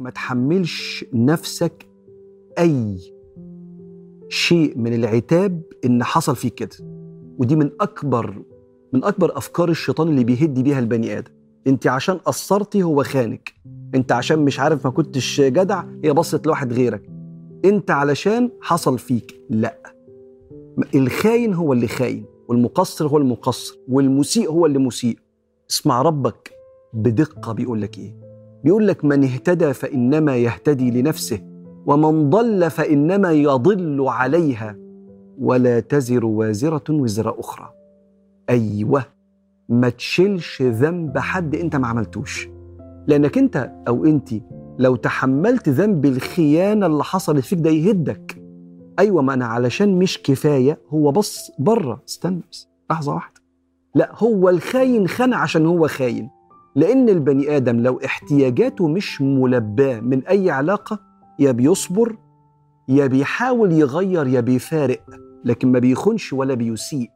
ما تحملش نفسك أي شيء من العتاب إن حصل فيك كده. ودي من أكبر من أكبر أفكار الشيطان اللي بيهد بيها البني آدم. أنت عشان قصرتي هو خانك. أنت عشان مش عارف ما كنتش جدع هي بصت لواحد غيرك. أنت علشان حصل فيك. لا. الخاين هو اللي خاين والمقصر هو المقصر والمسيء هو اللي مسيء. اسمع ربك بدقة بيقول لك إيه. بيقول لك من اهتدى فإنما يهتدي لنفسه ومن ضل فإنما يضل عليها ولا تزر وازرة وزر أخرى. أيوة ما تشيلش ذنب حد أنت ما عملتوش. لأنك أنت أو أنت لو تحملت ذنب الخيانة اللي حصلت فيك ده يهدك. أيوة ما أنا علشان مش كفاية هو بص بره استنى بس لحظة واحدة. لا هو الخاين خان عشان هو خاين. لأن البني آدم لو احتياجاته مش ملباة من أي علاقة يا بيصبر يا بيحاول يغير يا بيفارق لكن ما بيخونش ولا بيسيء.